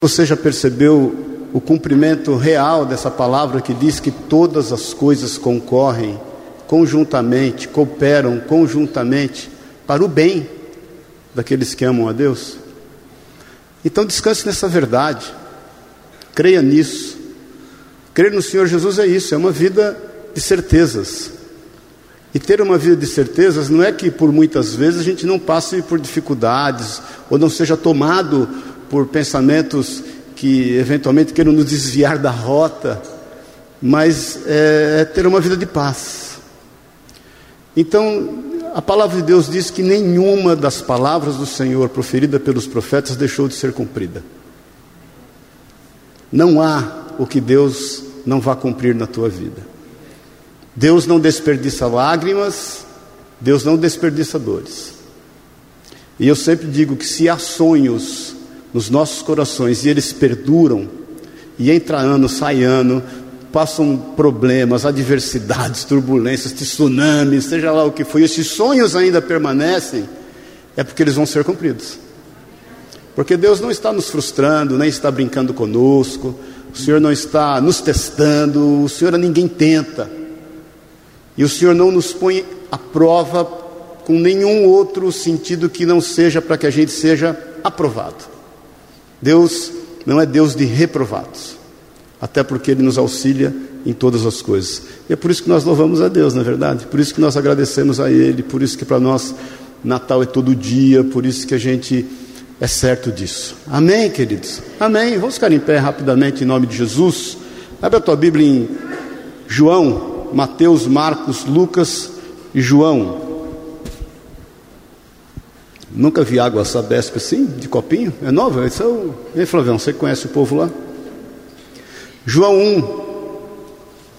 Você já percebeu o cumprimento real dessa palavra que diz que todas as coisas concorrem conjuntamente, cooperam conjuntamente para o bem daqueles que amam a Deus? Então descanse nessa verdade, creia nisso. Crer no Senhor Jesus é isso, é uma vida de certezas. E ter uma vida de certezas não é que por muitas vezes a gente não passe por dificuldades ou não seja tomado por pensamentos que eventualmente queiram nos desviar da rota, mas é, é ter uma vida de paz. Então, a palavra de Deus diz que nenhuma das palavras do Senhor proferida pelos profetas deixou de ser cumprida. Não há o que Deus não vá cumprir na tua vida. Deus não desperdiça lágrimas, Deus não desperdiça dores. E eu sempre digo que se há sonhos nos nossos corações e eles perduram, e entra ano, sai ano, passam problemas, adversidades, turbulências, tsunamis, seja lá o que for, e esses sonhos ainda permanecem, é porque eles vão ser cumpridos. Porque Deus não está nos frustrando, nem está brincando conosco, o Senhor não está nos testando, o Senhor a ninguém tenta. E o Senhor não nos põe à prova com nenhum outro sentido que não seja para que a gente seja aprovado. Deus não é Deus de reprovados até porque Ele nos auxilia em todas as coisas. E é por isso que nós louvamos a Deus, não é verdade? Por isso que nós agradecemos a Ele, por isso que para nós Natal é todo dia, por isso que a gente é certo disso. Amém, queridos? Amém. Vamos ficar em pé rapidamente em nome de Jesus. Abre a tua Bíblia em João, Mateus, Marcos, Lucas e João. Nunca vi água sabespe assim, de copinho? É nova? Esse é o... Flavião, você conhece o povo lá? João 1,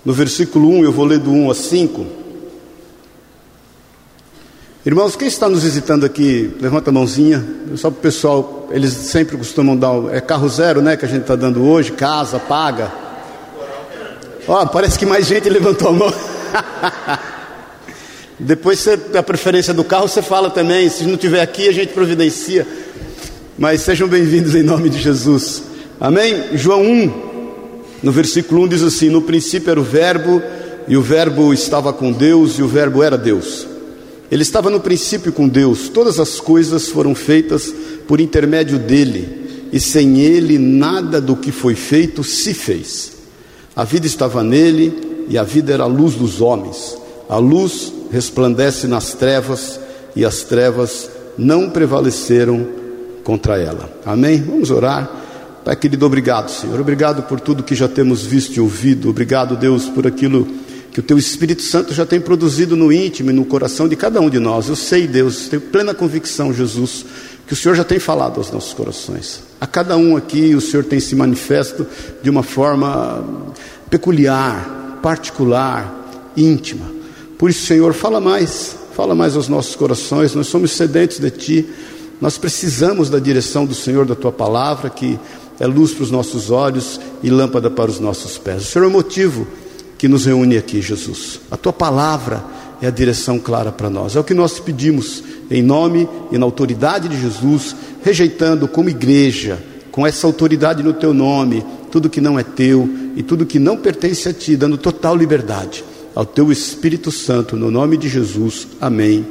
no versículo 1, eu vou ler do 1 a 5. Irmãos, quem está nos visitando aqui, levanta a mãozinha. Só para o pessoal, eles sempre costumam dar. É carro zero, né? Que a gente está dando hoje, casa, paga. Ó, oh, parece que mais gente levantou a mão. Depois, você, a preferência do carro, você fala também. Se não tiver aqui, a gente providencia. Mas sejam bem-vindos em nome de Jesus. Amém? João 1, no versículo 1 diz assim: No princípio era o Verbo, e o Verbo estava com Deus, e o Verbo era Deus. Ele estava no princípio com Deus, todas as coisas foram feitas por intermédio dele, e sem ele nada do que foi feito se fez. A vida estava nele, e a vida era a luz dos homens. A luz resplandece nas trevas, e as trevas não prevaleceram contra ela. Amém? Vamos orar. Pai querido, obrigado, Senhor. Obrigado por tudo que já temos visto e ouvido. Obrigado, Deus, por aquilo que o Teu Espírito Santo já tem produzido no íntimo e no coração de cada um de nós. Eu sei, Deus, tenho plena convicção, Jesus, que o Senhor já tem falado aos nossos corações. A cada um aqui, o Senhor tem se manifesto de uma forma peculiar, particular, íntima. Por isso, Senhor, fala mais, fala mais aos nossos corações. Nós somos sedentes de Ti. Nós precisamos da direção do Senhor, da Tua palavra, que é luz para os nossos olhos e lâmpada para os nossos pés. O Senhor é o motivo que nos reúne aqui, Jesus. A tua palavra é a direção clara para nós. É o que nós pedimos em nome e na autoridade de Jesus, rejeitando como igreja, com essa autoridade no teu nome, tudo que não é teu e tudo que não pertence a ti, dando total liberdade ao teu Espírito Santo, no nome de Jesus. Amém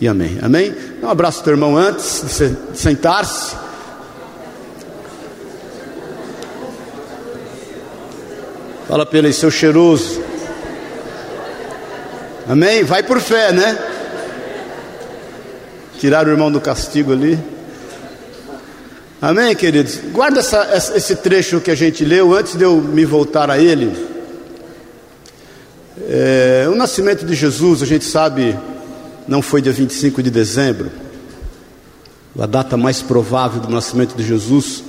e amém. Amém? Um abraço ao teu irmão antes de sentar-se. Fala para ele, seu cheiroso. Amém? Vai por fé, né? Tirar o irmão do castigo ali. Amém, queridos? Guarda essa, esse trecho que a gente leu antes de eu me voltar a ele. É, o nascimento de Jesus, a gente sabe, não foi dia 25 de dezembro. A data mais provável do nascimento de Jesus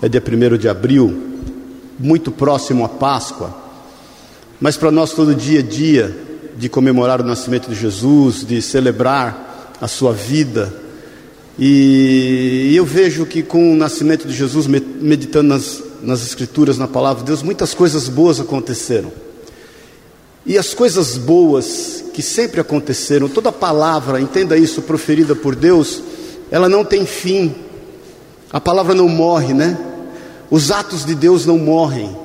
é dia 1 de abril muito próximo à Páscoa, mas para nós todo dia a dia de comemorar o nascimento de Jesus, de celebrar a sua vida. E eu vejo que com o nascimento de Jesus, meditando nas, nas Escrituras, na palavra de Deus, muitas coisas boas aconteceram. E as coisas boas que sempre aconteceram, toda palavra, entenda isso, proferida por Deus, ela não tem fim. A palavra não morre, né? Os atos de Deus não morrem.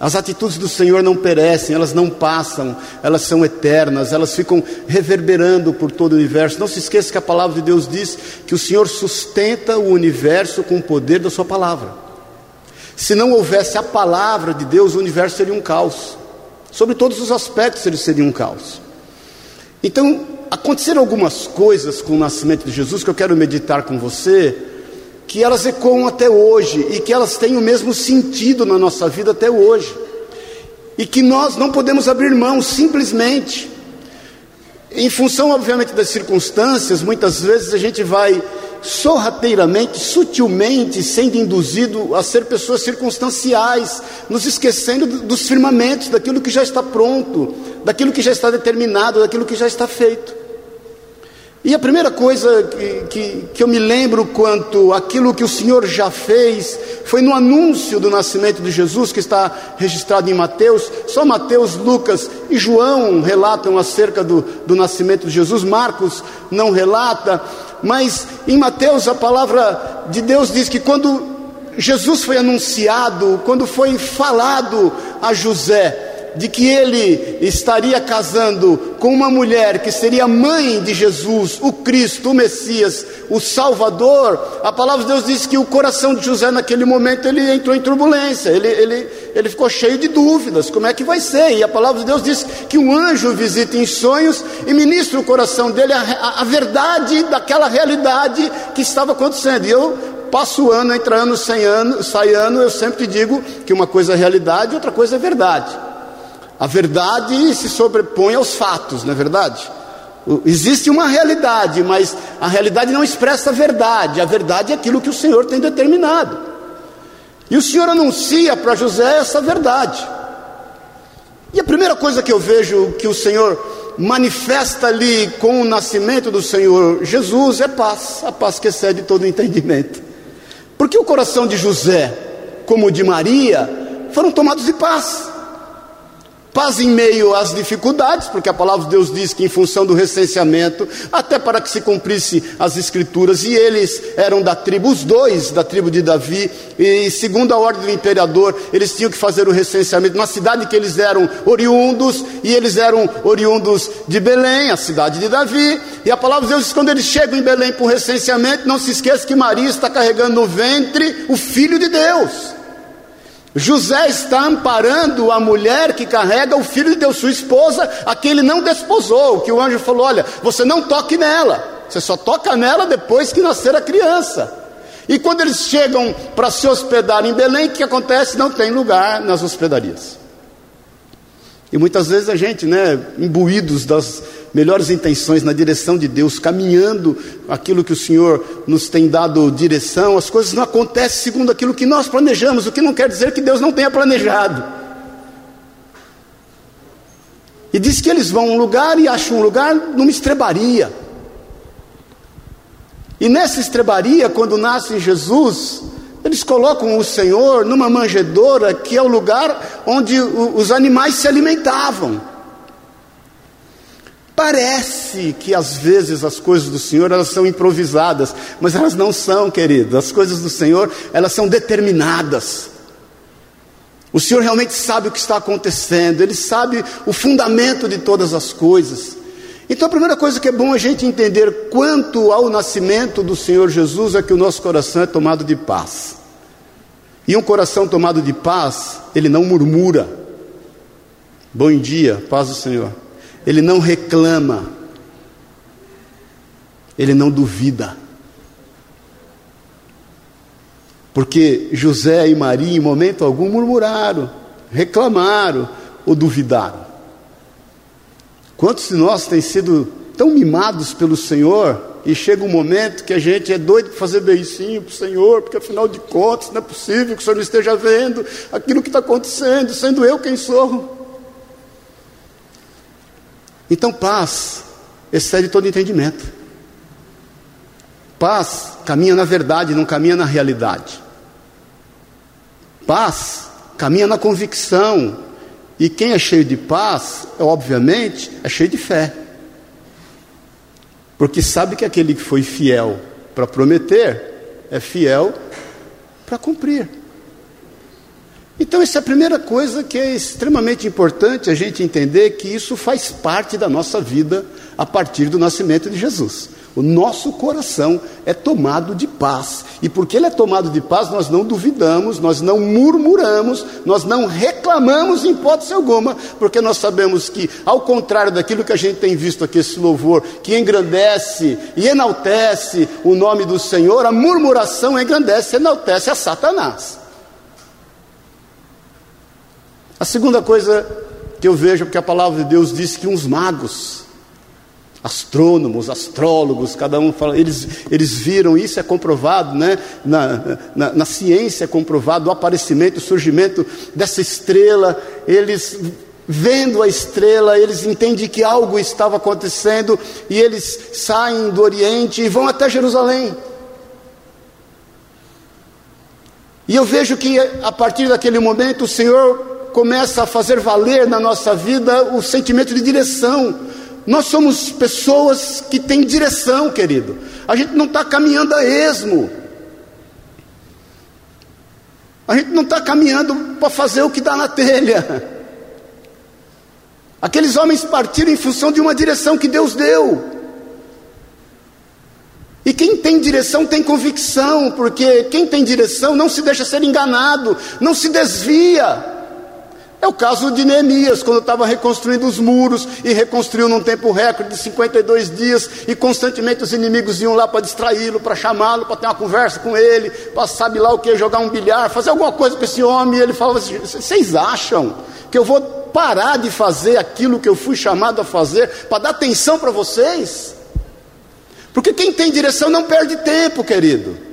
As atitudes do Senhor não perecem, elas não passam, elas são eternas, elas ficam reverberando por todo o universo. Não se esqueça que a palavra de Deus diz que o Senhor sustenta o universo com o poder da Sua palavra. Se não houvesse a palavra de Deus, o universo seria um caos. Sobre todos os aspectos, ele seria um caos. Então, aconteceram algumas coisas com o nascimento de Jesus que eu quero meditar com você que elas ecoam até hoje e que elas têm o mesmo sentido na nossa vida até hoje. E que nós não podemos abrir mão simplesmente. Em função, obviamente, das circunstâncias, muitas vezes a gente vai sorrateiramente, sutilmente, sendo induzido a ser pessoas circunstanciais, nos esquecendo dos firmamentos, daquilo que já está pronto, daquilo que já está determinado, daquilo que já está feito. E a primeira coisa que, que, que, eu me lembro quanto aquilo que o Senhor já fez foi no anúncio do nascimento de Jesus, que está registrado em Mateus. Só Mateus, Lucas e João relatam acerca do, do nascimento de Jesus, Marcos não relata, mas em Mateus a palavra de Deus diz que quando Jesus foi anunciado, quando foi falado a José, de que ele estaria casando com uma mulher que seria mãe de Jesus, o Cristo, o Messias, o Salvador, a palavra de Deus diz que o coração de José naquele momento ele entrou em turbulência, ele, ele, ele ficou cheio de dúvidas, como é que vai ser? E a palavra de Deus diz que um anjo visita em sonhos e ministra o coração dele a, a, a verdade daquela realidade que estava acontecendo. E eu passo ano, entra ano, sem ano, sai ano, eu sempre digo que uma coisa é realidade, outra coisa é verdade. A verdade se sobrepõe aos fatos, não é verdade? Existe uma realidade, mas a realidade não expressa a verdade, a verdade é aquilo que o Senhor tem determinado. E o Senhor anuncia para José essa verdade. E a primeira coisa que eu vejo que o Senhor manifesta ali com o nascimento do Senhor Jesus é paz, a paz que excede todo entendimento. Porque o coração de José, como o de Maria, foram tomados de paz. Paz em meio às dificuldades, porque a palavra de Deus diz que, em função do recenseamento, até para que se cumprisse as escrituras, e eles eram da tribo, os dois da tribo de Davi, e segundo a ordem do imperador, eles tinham que fazer o recenseamento na cidade que eles eram oriundos, e eles eram oriundos de Belém, a cidade de Davi, e a palavra de Deus diz quando eles chegam em Belém para o recenseamento, não se esqueça que Maria está carregando no ventre o Filho de Deus. José está amparando a mulher que carrega o filho de Deus, sua esposa, a quem ele não desposou. Que o anjo falou: Olha, você não toque nela, você só toca nela depois que nascer a criança. E quando eles chegam para se hospedar em Belém, o que acontece? Não tem lugar nas hospedarias. E muitas vezes a gente, né, imbuídos das melhores intenções na direção de Deus, caminhando aquilo que o Senhor nos tem dado direção, as coisas não acontecem segundo aquilo que nós planejamos, o que não quer dizer que Deus não tenha planejado. E diz que eles vão a um lugar e acham um lugar numa estrebaria. E nessa estrebaria, quando nasce Jesus, eles colocam o Senhor numa manjedoura que é o lugar onde os animais se alimentavam. Parece que às vezes as coisas do Senhor elas são improvisadas, mas elas não são, querido. As coisas do Senhor elas são determinadas. O Senhor realmente sabe o que está acontecendo, Ele sabe o fundamento de todas as coisas. Então a primeira coisa que é bom a gente entender quanto ao nascimento do Senhor Jesus é que o nosso coração é tomado de paz. E um coração tomado de paz, ele não murmura. Bom dia, paz do Senhor ele não reclama, ele não duvida. Porque José e Maria, em momento algum, murmuraram, reclamaram ou duvidaram. Quantos de nós têm sido tão mimados pelo Senhor e chega um momento que a gente é doido para fazer beicinho para o Senhor, porque afinal de contas não é possível que o Senhor não esteja vendo aquilo que está acontecendo, sendo eu quem sou. Então, paz excede todo entendimento. Paz caminha na verdade, não caminha na realidade. Paz caminha na convicção. E quem é cheio de paz, obviamente, é cheio de fé. Porque sabe que aquele que foi fiel para prometer, é fiel para cumprir. Então, essa é a primeira coisa que é extremamente importante a gente entender que isso faz parte da nossa vida a partir do nascimento de Jesus. O nosso coração é tomado de paz. E porque ele é tomado de paz, nós não duvidamos, nós não murmuramos, nós não reclamamos em hipótese alguma, porque nós sabemos que, ao contrário daquilo que a gente tem visto aqui, esse louvor, que engrandece e enaltece o nome do Senhor, a murmuração engrandece e enaltece a Satanás. A segunda coisa que eu vejo, porque a palavra de Deus diz que uns magos, astrônomos, astrólogos, cada um fala, eles, eles viram, isso é comprovado, né? na, na, na ciência é comprovado, o aparecimento, o surgimento dessa estrela, eles vendo a estrela, eles entendem que algo estava acontecendo e eles saem do Oriente e vão até Jerusalém. E eu vejo que a partir daquele momento o Senhor começa a fazer valer na nossa vida o sentimento de direção. Nós somos pessoas que têm direção, querido. A gente não está caminhando a esmo. A gente não está caminhando para fazer o que dá na telha. Aqueles homens partiram em função de uma direção que Deus deu. E quem tem direção tem convicção, porque quem tem direção não se deixa ser enganado, não se desvia. É o caso de Neemias, quando estava reconstruindo os muros e reconstruiu num tempo recorde de 52 dias, e constantemente os inimigos iam lá para distraí-lo, para chamá-lo, para ter uma conversa com ele, para sabe lá o que, jogar um bilhar, fazer alguma coisa com esse homem. E ele falava assim: Vocês acham que eu vou parar de fazer aquilo que eu fui chamado a fazer para dar atenção para vocês? Porque quem tem direção não perde tempo, querido.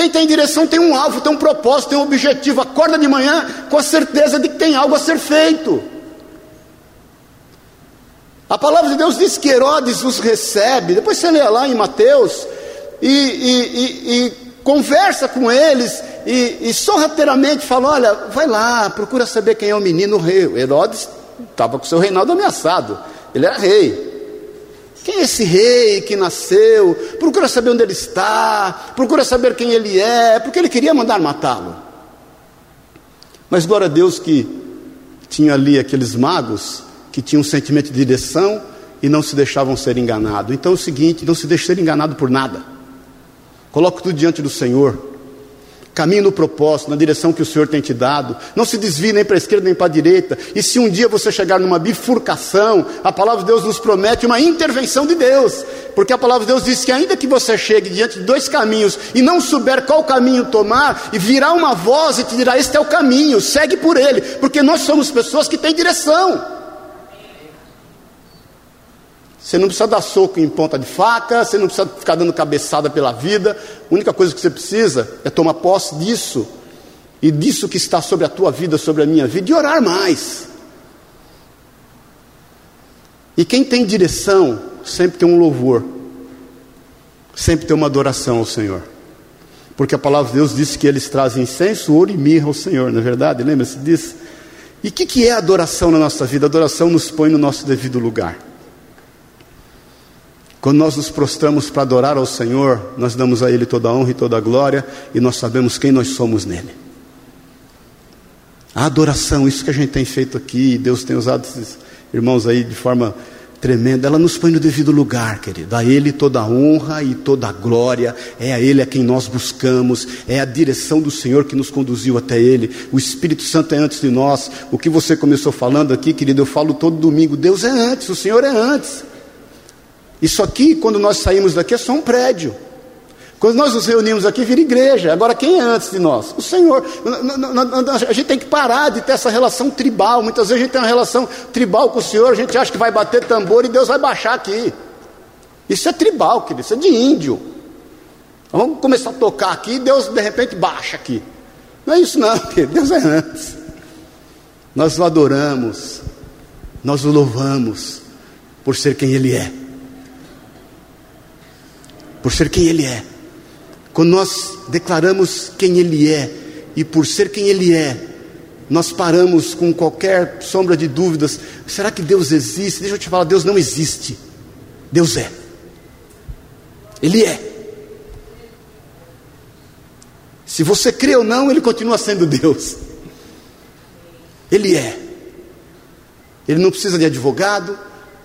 Quem tem direção tem um alvo, tem um propósito, tem um objetivo. Acorda de manhã com a certeza de que tem algo a ser feito. A palavra de Deus diz que Herodes os recebe. Depois você lê lá em Mateus e, e, e, e conversa com eles e, sorrateiramente fala: Olha, vai lá, procura saber quem é o menino rei. Herodes estava com seu reinado ameaçado, ele era rei. Quem é esse rei que nasceu? Procura saber onde ele está, procura saber quem ele é, porque ele queria mandar matá-lo. Mas glória a Deus que tinha ali aqueles magos que tinham um sentimento de direção e não se deixavam ser enganados. Então é o seguinte: não se deixe ser enganado por nada. Coloque tudo diante do Senhor. Caminhe no propósito, na direção que o Senhor tem te dado. Não se desvie nem para a esquerda nem para a direita. E se um dia você chegar numa bifurcação, a palavra de Deus nos promete uma intervenção de Deus. Porque a palavra de Deus diz que ainda que você chegue diante de dois caminhos e não souber qual caminho tomar, e virá uma voz e te dirá: Este é o caminho, segue por ele. Porque nós somos pessoas que têm direção. Você não precisa dar soco em ponta de faca, você não precisa ficar dando cabeçada pela vida. A única coisa que você precisa é tomar posse disso e disso que está sobre a tua vida, sobre a minha vida, e orar mais. E quem tem direção, sempre tem um louvor, sempre tem uma adoração ao Senhor. Porque a palavra de Deus diz que eles trazem incenso, ouro e mirra ao Senhor, não é verdade? Lembra-se disso? E o que, que é adoração na nossa vida? Adoração nos põe no nosso devido lugar. Quando nós nos prostramos para adorar ao Senhor, nós damos a Ele toda a honra e toda a glória e nós sabemos quem nós somos nele. A adoração, isso que a gente tem feito aqui, Deus tem usado esses irmãos aí de forma tremenda, ela nos põe no devido lugar, querido. A Ele toda a honra e toda a glória, é a Ele a quem nós buscamos, é a direção do Senhor que nos conduziu até Ele. O Espírito Santo é antes de nós. O que você começou falando aqui, querido, eu falo todo domingo: Deus é antes, o Senhor é antes. Isso aqui, quando nós saímos daqui, é só um prédio. Quando nós nos reunimos aqui, vira igreja. Agora, quem é antes de nós? O Senhor. A gente tem que parar de ter essa relação tribal. Muitas vezes a gente tem uma relação tribal com o Senhor, a gente acha que vai bater tambor e Deus vai baixar aqui. Isso é tribal, querido, isso é de índio. Vamos começar a tocar aqui e Deus de repente baixa aqui. Não é isso não, querido. Deus é antes. Nós o adoramos, nós o louvamos por ser quem Ele é por ser quem Ele é. Quando nós declaramos quem Ele é, e por ser quem Ele é, nós paramos com qualquer sombra de dúvidas: será que Deus existe? Deixa eu te falar, Deus não existe, Deus é, Ele é. Se você crê ou não, ele continua sendo Deus. Ele é. Ele não precisa de advogado,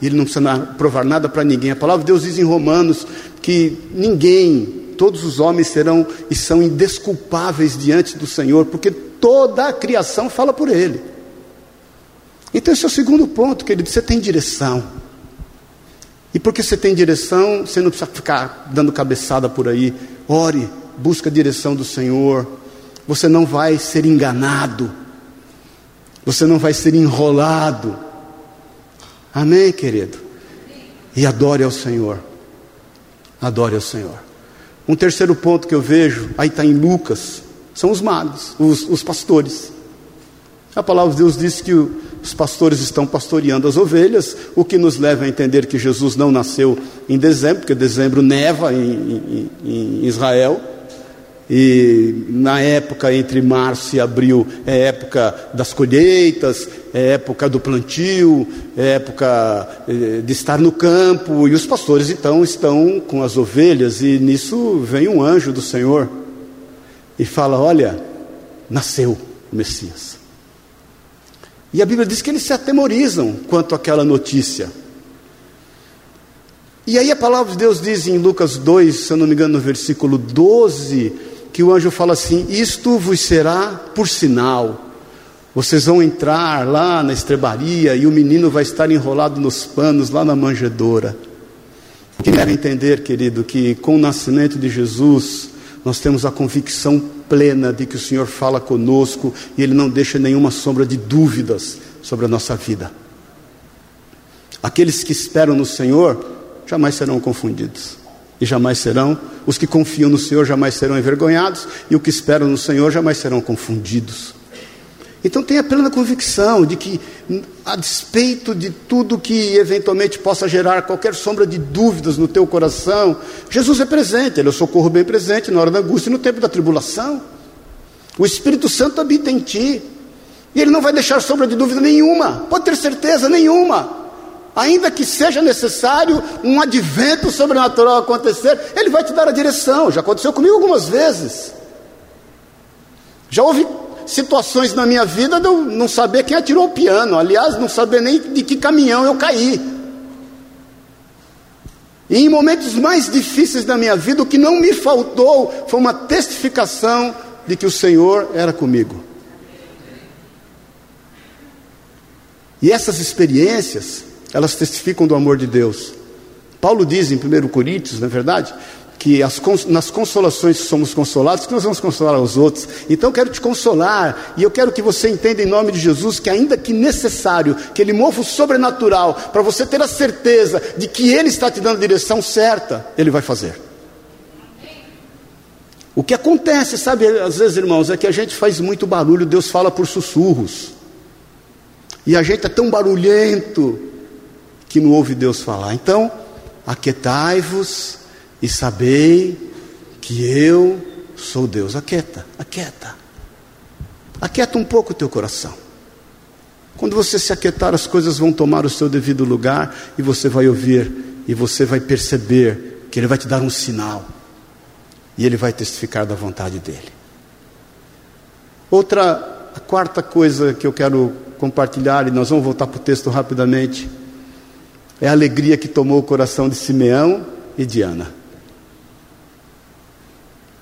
ele não precisa provar nada para ninguém. A palavra de Deus diz em Romanos que ninguém, todos os homens serão e são indesculpáveis diante do Senhor, porque toda a criação fala por ele. Então, esse é o segundo ponto, querido. Você tem direção. E porque você tem direção, você não precisa ficar dando cabeçada por aí. Ore, busca a direção do Senhor. Você não vai ser enganado. Você não vai ser enrolado. Amém, querido? E adore ao Senhor. Adore ao Senhor. Um terceiro ponto que eu vejo, aí está em Lucas, são os magos, os, os pastores. A palavra de Deus diz que os pastores estão pastoreando as ovelhas, o que nos leva a entender que Jesus não nasceu em dezembro, porque dezembro neva em, em, em Israel. E na época entre março e abril é época das colheitas, é época do plantio, é época eh, de estar no campo, e os pastores então estão com as ovelhas, e nisso vem um anjo do Senhor e fala: Olha, nasceu o Messias. E a Bíblia diz que eles se atemorizam quanto àquela notícia. E aí a palavra de Deus diz em Lucas 2, se eu não me engano, no versículo 12, que o anjo fala assim: Isto vos será por sinal. Vocês vão entrar lá na estrebaria e o menino vai estar enrolado nos panos lá na manjedoura. Quero entender, querido, que com o nascimento de Jesus, nós temos a convicção plena de que o Senhor fala conosco e Ele não deixa nenhuma sombra de dúvidas sobre a nossa vida. Aqueles que esperam no Senhor jamais serão confundidos e jamais serão, os que confiam no Senhor jamais serão envergonhados, e os que esperam no Senhor jamais serão confundidos. Então tenha plena convicção de que, a despeito de tudo que eventualmente possa gerar qualquer sombra de dúvidas no teu coração, Jesus é presente, Ele é o socorro bem presente na hora da angústia e no tempo da tribulação. O Espírito Santo habita em ti, e Ele não vai deixar sombra de dúvida nenhuma, pode ter certeza nenhuma ainda que seja necessário um advento sobrenatural acontecer, Ele vai te dar a direção. Já aconteceu comigo algumas vezes. Já houve situações na minha vida de eu não saber quem atirou o piano, aliás, não saber nem de que caminhão eu caí. E em momentos mais difíceis da minha vida, o que não me faltou foi uma testificação de que o Senhor era comigo. E essas experiências elas testificam do amor de Deus. Paulo diz em 1 Coríntios, não é verdade? Que as, nas consolações somos consolados, que nós vamos consolar aos outros. Então quero te consolar, e eu quero que você entenda em nome de Jesus que, ainda que necessário, que Ele mova o sobrenatural, para você ter a certeza de que Ele está te dando a direção certa, Ele vai fazer. O que acontece, sabe, às vezes, irmãos, é que a gente faz muito barulho, Deus fala por sussurros. E a gente é tão barulhento, que não ouve Deus falar. Então, aquietai-vos e sabei que eu sou Deus. Aquieta, aquieta. Aquieta um pouco o teu coração. Quando você se aquietar, as coisas vão tomar o seu devido lugar e você vai ouvir e você vai perceber que Ele vai te dar um sinal e Ele vai testificar da vontade dEle. Outra, a quarta coisa que eu quero compartilhar, e nós vamos voltar para o texto rapidamente é a alegria que tomou o coração de Simeão e de Ana.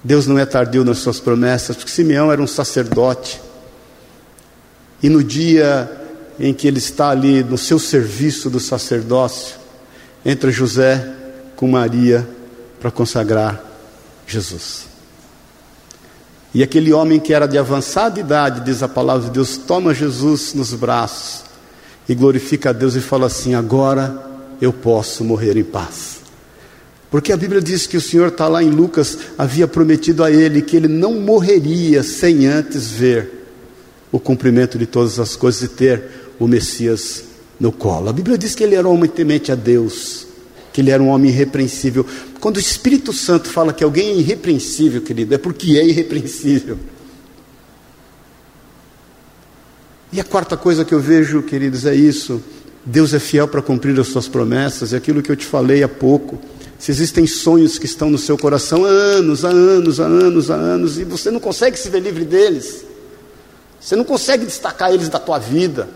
Deus não é tardio nas suas promessas, porque Simeão era um sacerdote. E no dia em que ele está ali no seu serviço do sacerdócio, entra José com Maria para consagrar Jesus. E aquele homem que era de avançada idade, diz a palavra de Deus, toma Jesus nos braços e glorifica a Deus e fala assim: agora eu posso morrer em paz. Porque a Bíblia diz que o Senhor está lá em Lucas, havia prometido a ele que ele não morreria sem antes ver o cumprimento de todas as coisas e ter o Messias no colo. A Bíblia diz que ele era um homem temente a Deus, que ele era um homem irrepreensível. Quando o Espírito Santo fala que alguém é irrepreensível, querido, é porque é irrepreensível. E a quarta coisa que eu vejo, queridos, é isso. Deus é fiel para cumprir as suas promessas, é aquilo que eu te falei há pouco. Se existem sonhos que estão no seu coração há anos, há anos, há anos, há anos, e você não consegue se ver livre deles, você não consegue destacar eles da tua vida.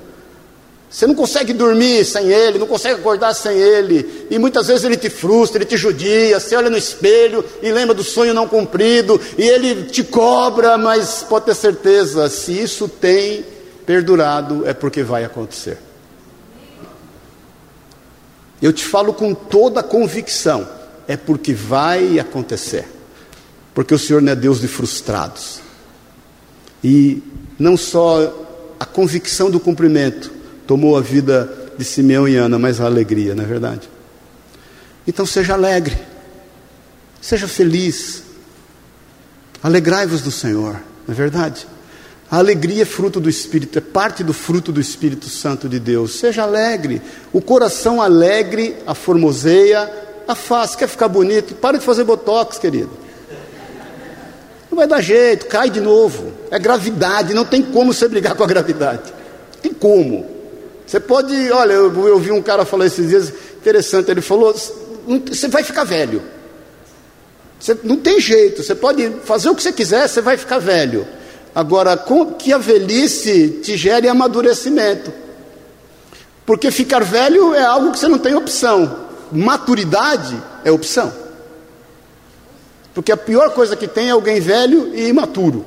Você não consegue dormir sem ele, não consegue acordar sem ele, e muitas vezes ele te frustra, ele te judia. Você olha no espelho e lembra do sonho não cumprido, e ele te cobra, mas pode ter certeza, se isso tem perdurado, é porque vai acontecer. Eu te falo com toda convicção, é porque vai acontecer, porque o Senhor não é Deus de frustrados, e não só a convicção do cumprimento, tomou a vida de Simeão e Ana, mas a alegria, não é verdade? Então seja alegre, seja feliz, alegrai-vos do Senhor, não é verdade? A alegria é fruto do Espírito, é parte do fruto do Espírito Santo de Deus. Seja alegre, o coração alegre a formoseia a face. Quer ficar bonito? Para de fazer botox, querido. Não vai dar jeito, cai de novo. É gravidade, não tem como você brigar com a gravidade. Tem como. Você pode, olha, eu, eu vi um cara falar esses dias, interessante, ele falou: você vai ficar velho. Você, não tem jeito, você pode fazer o que você quiser, você vai ficar velho. Agora, que a velhice te gere amadurecimento. Porque ficar velho é algo que você não tem opção. Maturidade é opção. Porque a pior coisa que tem é alguém velho e imaturo.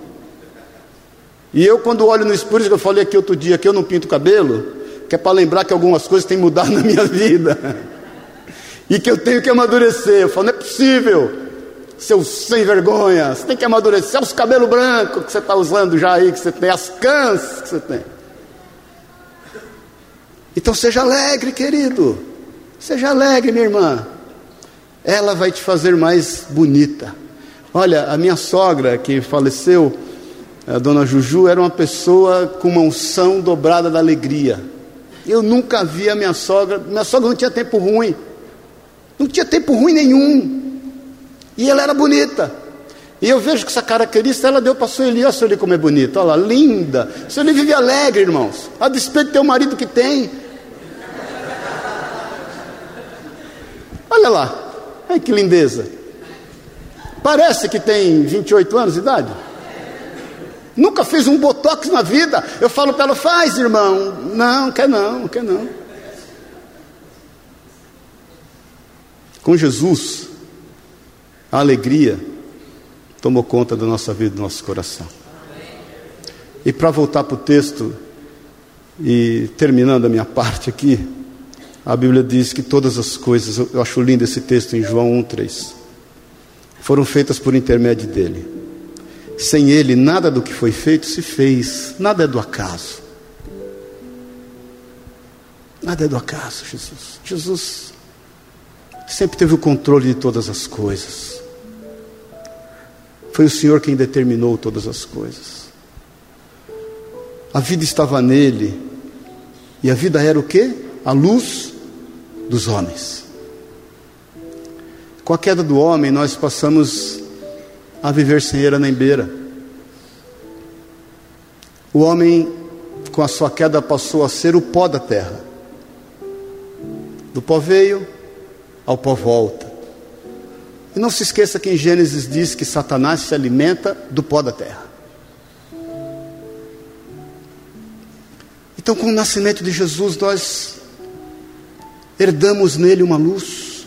E eu, quando olho no espelho, eu falei aqui outro dia que eu não pinto cabelo, que é para lembrar que algumas coisas têm mudado na minha vida. E que eu tenho que amadurecer. Eu falo, não é possível, seu sem vergonha. Você tem que amadurecer os cabelos brancos que você está usando já aí, que você tem, as cãs que você tem. Então seja alegre, querido. Seja alegre, minha irmã. Ela vai te fazer mais bonita. Olha, a minha sogra que faleceu, a dona Juju, era uma pessoa com uma unção dobrada da alegria. Eu nunca vi a minha sogra, minha sogra não tinha tempo ruim, não tinha tempo ruim nenhum, e ela era bonita. E eu vejo que essa característica ela deu para a Sueli, olha a Sueli como é bonita, olha lá, linda. Sueli vive alegre, irmãos, a despeito de ter marido que tem. Olha lá, ai que lindeza. Parece que tem 28 anos de idade. Nunca fez um botox na vida. Eu falo para ela, faz, irmão. Não, quer não, quer não. Com Jesus, a alegria tomou conta da nossa vida, do nosso coração. E para voltar para o texto, e terminando a minha parte aqui, a Bíblia diz que todas as coisas, eu acho lindo esse texto em João 1,3, foram feitas por intermédio dele. Sem Ele, nada do que foi feito se fez, nada é do acaso. Nada é do acaso, Jesus. Jesus sempre teve o controle de todas as coisas. Foi o Senhor quem determinou todas as coisas. A vida estava nele, e a vida era o que? A luz dos homens. Com a queda do homem, nós passamos a viver sem eira nem beira. O homem, com a sua queda, passou a ser o pó da terra. Do pó veio, ao pó volta. E não se esqueça que em Gênesis diz que Satanás se alimenta do pó da terra. Então, com o nascimento de Jesus, nós herdamos nele uma luz.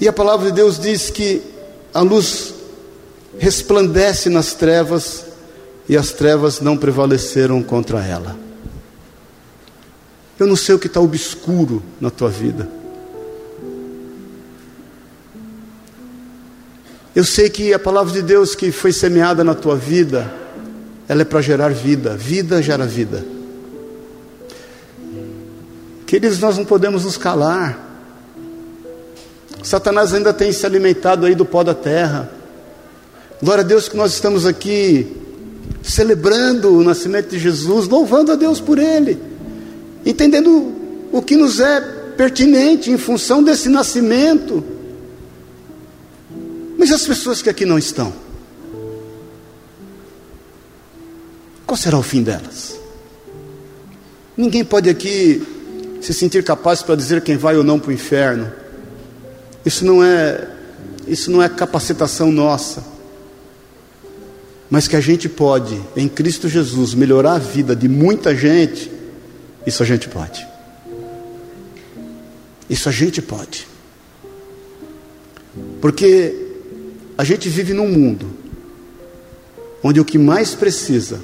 E a palavra de Deus diz que a luz resplandece nas trevas e as trevas não prevaleceram contra ela. Eu não sei o que está obscuro na tua vida. Eu sei que a palavra de Deus que foi semeada na tua vida, ela é para gerar vida. Vida gera vida. Queridos, nós não podemos nos calar. Satanás ainda tem se alimentado aí do pó da terra. Glória a Deus que nós estamos aqui celebrando o nascimento de Jesus, louvando a Deus por ele, entendendo o que nos é pertinente em função desse nascimento. Mas as pessoas que aqui não estão, qual será o fim delas? Ninguém pode aqui se sentir capaz para dizer quem vai ou não para o inferno. Isso não é isso não é capacitação nossa. Mas que a gente pode, em Cristo Jesus, melhorar a vida de muita gente, isso a gente pode. Isso a gente pode. Porque a gente vive num mundo onde o que mais precisa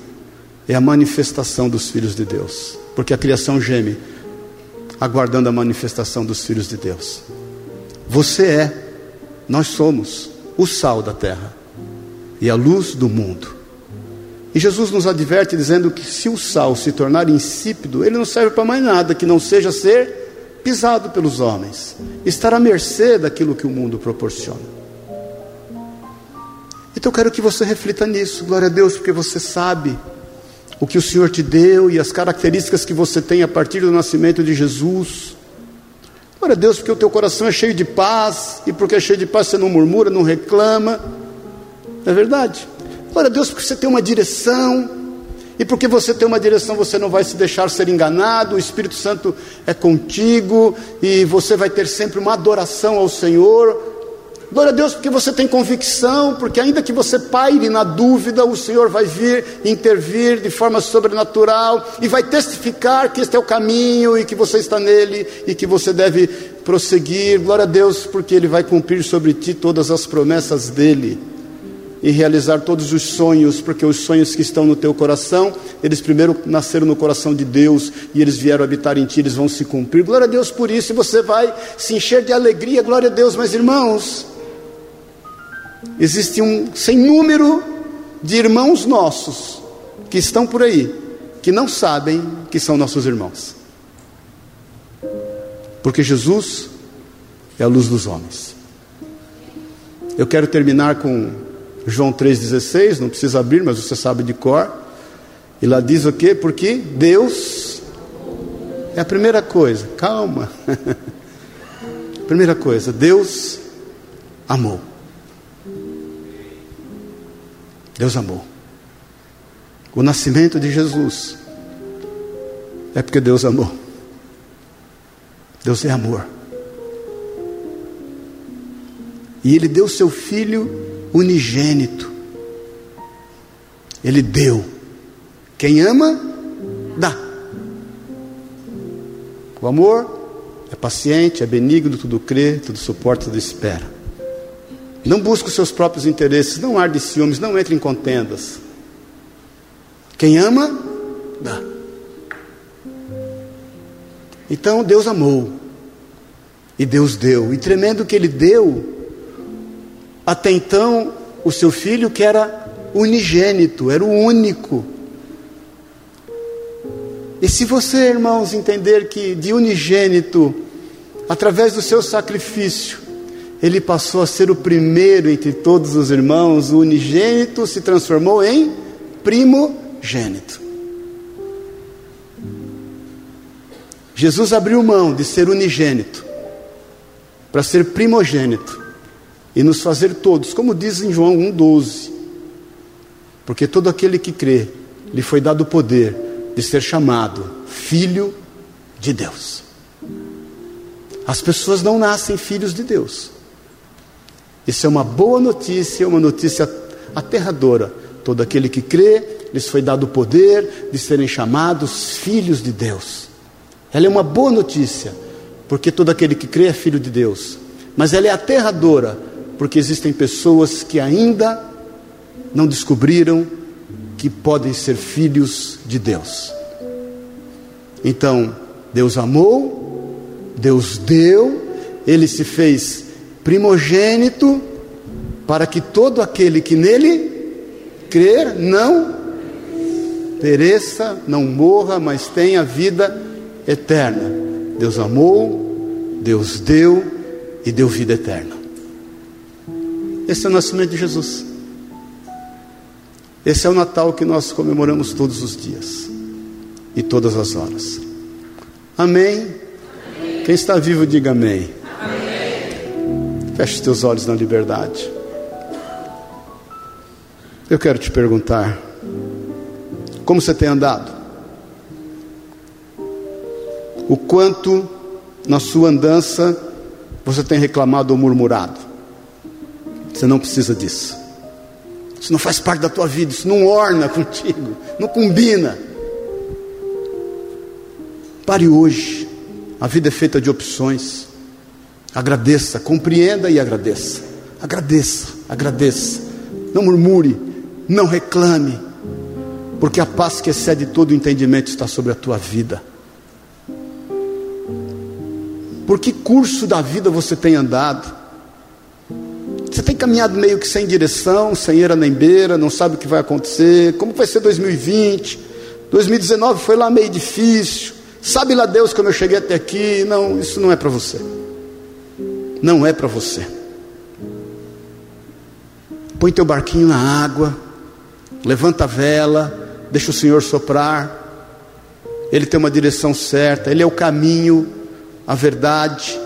é a manifestação dos filhos de Deus, porque a criação geme aguardando a manifestação dos filhos de Deus. Você é, nós somos o sal da terra e a luz do mundo. E Jesus nos adverte dizendo que se o sal se tornar insípido, ele não serve para mais nada que não seja ser pisado pelos homens, estar à mercê daquilo que o mundo proporciona. Então eu quero que você reflita nisso, glória a Deus, porque você sabe o que o Senhor te deu e as características que você tem a partir do nascimento de Jesus. Glória a Deus, porque o teu coração é cheio de paz, e porque é cheio de paz você não murmura, não reclama. Não é verdade? Glória a Deus, porque você tem uma direção, e porque você tem uma direção, você não vai se deixar ser enganado, o Espírito Santo é contigo, e você vai ter sempre uma adoração ao Senhor, Glória a Deus porque você tem convicção, porque ainda que você paire na dúvida, o Senhor vai vir intervir de forma sobrenatural e vai testificar que este é o caminho e que você está nele e que você deve prosseguir. Glória a Deus porque ele vai cumprir sobre ti todas as promessas dele e realizar todos os sonhos, porque os sonhos que estão no teu coração, eles primeiro nasceram no coração de Deus e eles vieram habitar em ti, eles vão se cumprir. Glória a Deus por isso, e você vai se encher de alegria. Glória a Deus, meus irmãos. Existe um sem número de irmãos nossos que estão por aí, que não sabem que são nossos irmãos. Porque Jesus é a luz dos homens. Eu quero terminar com João 3,16, não precisa abrir, mas você sabe de cor. E lá diz o quê? Porque Deus é a primeira coisa, calma. primeira coisa, Deus amou. Deus amou. O nascimento de Jesus é porque Deus amou. Deus é amor. E Ele deu seu Filho unigênito. Ele deu. Quem ama, dá. O amor é paciente, é benigno, tudo crê, tudo suporta, tudo espera. Não busque os seus próprios interesses, não arde ciúmes, não entre em contendas. Quem ama, dá. Então Deus amou, e Deus deu, e tremendo que Ele deu, até então, o seu filho que era unigênito, era o único. E se você, irmãos, entender que de unigênito, através do seu sacrifício, ele passou a ser o primeiro entre todos os irmãos, o unigênito se transformou em primogênito. Jesus abriu mão de ser unigênito para ser primogênito e nos fazer todos, como diz em João 1,12, porque todo aquele que crê lhe foi dado o poder de ser chamado filho de Deus. As pessoas não nascem filhos de Deus, isso é uma boa notícia, uma notícia aterradora. Todo aquele que crê, lhes foi dado o poder de serem chamados filhos de Deus. Ela é uma boa notícia, porque todo aquele que crê é filho de Deus. Mas ela é aterradora, porque existem pessoas que ainda não descobriram que podem ser filhos de Deus. Então, Deus amou, Deus deu, Ele se fez primogênito, para que todo aquele que nele crer não pereça, não morra, mas tenha vida eterna. Deus amou, Deus deu e deu vida eterna. Esse é o nascimento de Jesus. Esse é o Natal que nós comemoramos todos os dias e todas as horas. Amém? amém. Quem está vivo, diga amém. Feche os teus olhos na liberdade. Eu quero te perguntar: como você tem andado? o quanto na sua andança você tem reclamado ou murmurado. Você não precisa disso. Isso não faz parte da tua vida, isso não orna contigo, não combina. Pare hoje. A vida é feita de opções. Agradeça, compreenda e agradeça. Agradeça, agradeça. Não murmure, não reclame, porque a paz que excede todo entendimento está sobre a tua vida. Por que curso da vida você tem andado? Você tem caminhado meio que sem direção, sem era nem beira, não sabe o que vai acontecer, como vai ser 2020? 2019 foi lá meio difícil. Sabe lá Deus como eu cheguei até aqui? Não, isso não é para você. Não é para você. Põe teu barquinho na água, levanta a vela, deixa o Senhor soprar. Ele tem uma direção certa, ele é o caminho, a verdade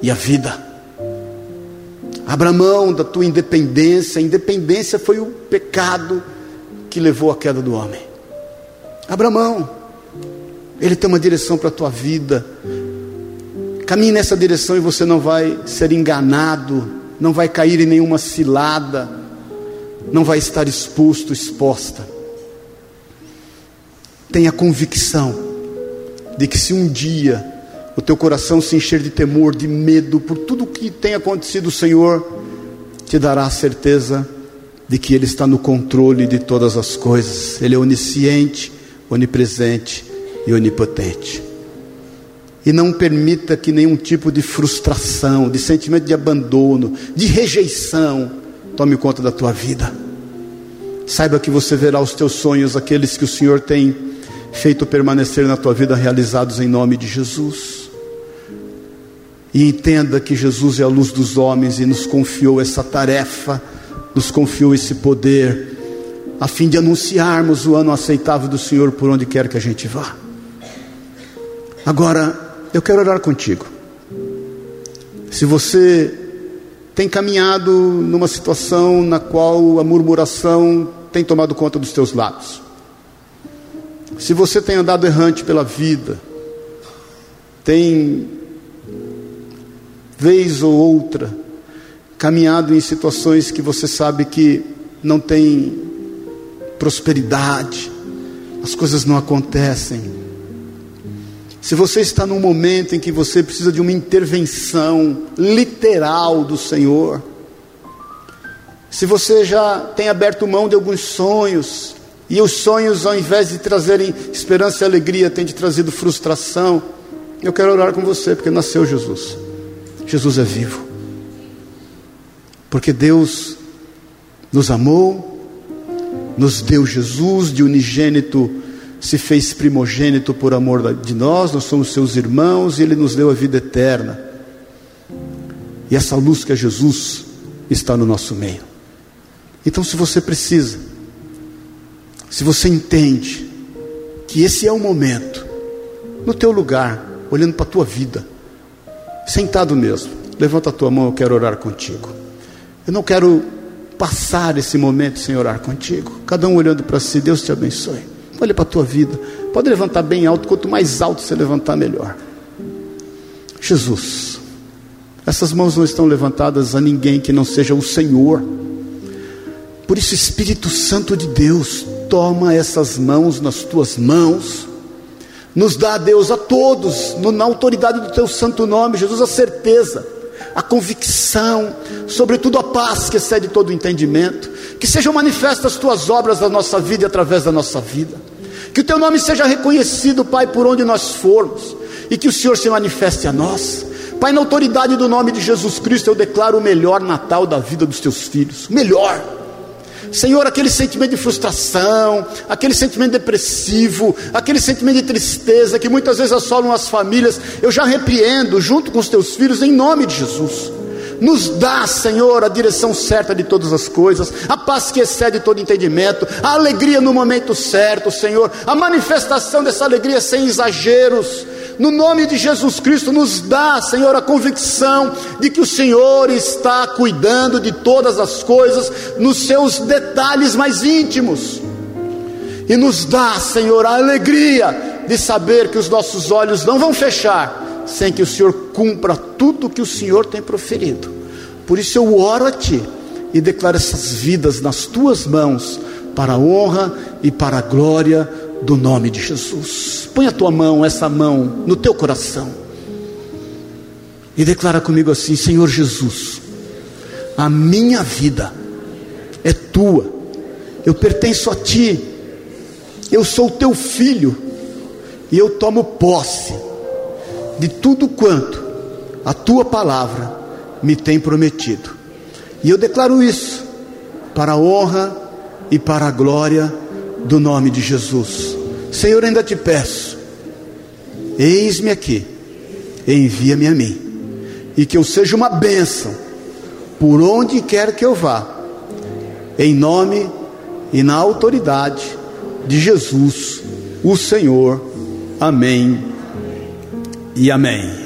e a vida. Abra mão da tua independência. A independência foi o pecado que levou à queda do homem. Abra mão. Ele tem uma direção para a tua vida. Caminhe nessa direção e você não vai ser enganado, não vai cair em nenhuma cilada, não vai estar exposto, exposta. Tenha convicção de que se um dia o teu coração se encher de temor, de medo por tudo o que tem acontecido, o Senhor te dará a certeza de que Ele está no controle de todas as coisas, Ele é onisciente, onipresente e onipotente. E não permita que nenhum tipo de frustração, de sentimento de abandono, de rejeição, tome conta da tua vida. Saiba que você verá os teus sonhos, aqueles que o Senhor tem feito permanecer na tua vida, realizados em nome de Jesus. E entenda que Jesus é a luz dos homens e nos confiou essa tarefa, nos confiou esse poder, a fim de anunciarmos o ano aceitável do Senhor por onde quer que a gente vá. Agora, eu quero orar contigo. Se você tem caminhado numa situação na qual a murmuração tem tomado conta dos teus lábios, se você tem andado errante pela vida, tem, vez ou outra, caminhado em situações que você sabe que não tem prosperidade, as coisas não acontecem, se você está num momento em que você precisa de uma intervenção literal do Senhor, se você já tem aberto mão de alguns sonhos, e os sonhos, ao invés de trazerem esperança e alegria, têm te trazido frustração, eu quero orar com você, porque nasceu Jesus. Jesus é vivo. Porque Deus nos amou, nos deu Jesus de unigênito se fez primogênito por amor de nós, nós somos seus irmãos e ele nos deu a vida eterna. E essa luz que é Jesus está no nosso meio. Então, se você precisa, se você entende que esse é o momento, no teu lugar, olhando para a tua vida, sentado mesmo, levanta a tua mão, eu quero orar contigo. Eu não quero passar esse momento sem orar contigo. Cada um olhando para si, Deus te abençoe. Olha para a tua vida. Pode levantar bem alto, quanto mais alto você levantar, melhor. Jesus, essas mãos não estão levantadas a ninguém que não seja o Senhor. Por isso, Espírito Santo de Deus, toma essas mãos nas tuas mãos. Nos dá, Deus, a todos, na autoridade do teu santo nome, Jesus, a certeza, a convicção, sobretudo a paz que excede todo o entendimento que sejam manifestas as tuas obras na nossa vida e através da nossa vida. Que o teu nome seja reconhecido, Pai, por onde nós formos, e que o Senhor se manifeste a nós. Pai, na autoridade do nome de Jesus Cristo, eu declaro o melhor Natal da vida dos teus filhos. Melhor. Senhor, aquele sentimento de frustração, aquele sentimento depressivo, aquele sentimento de tristeza que muitas vezes assolam as famílias, eu já repreendo junto com os teus filhos em nome de Jesus. Nos dá, Senhor, a direção certa de todas as coisas, a paz que excede todo entendimento, a alegria no momento certo, Senhor, a manifestação dessa alegria sem exageros. No nome de Jesus Cristo, nos dá, Senhor, a convicção de que o Senhor está cuidando de todas as coisas nos seus detalhes mais íntimos. E nos dá, Senhor, a alegria de saber que os nossos olhos não vão fechar sem que o Senhor cumpra tudo que o Senhor tem proferido. Por isso eu oro a Ti e declaro essas vidas nas Tuas mãos, para a honra e para a glória do nome de Jesus. Põe a tua mão, essa mão, no teu coração e declara comigo assim: Senhor Jesus, a minha vida é tua, eu pertenço a ti, eu sou teu filho e eu tomo posse de tudo quanto a tua palavra me tem prometido. E eu declaro isso para a honra e para a glória do nome de Jesus. Senhor, ainda te peço, eis-me aqui, envia-me a mim, e que eu seja uma bênção por onde quer que eu vá, em nome e na autoridade de Jesus, o Senhor. Amém e amém.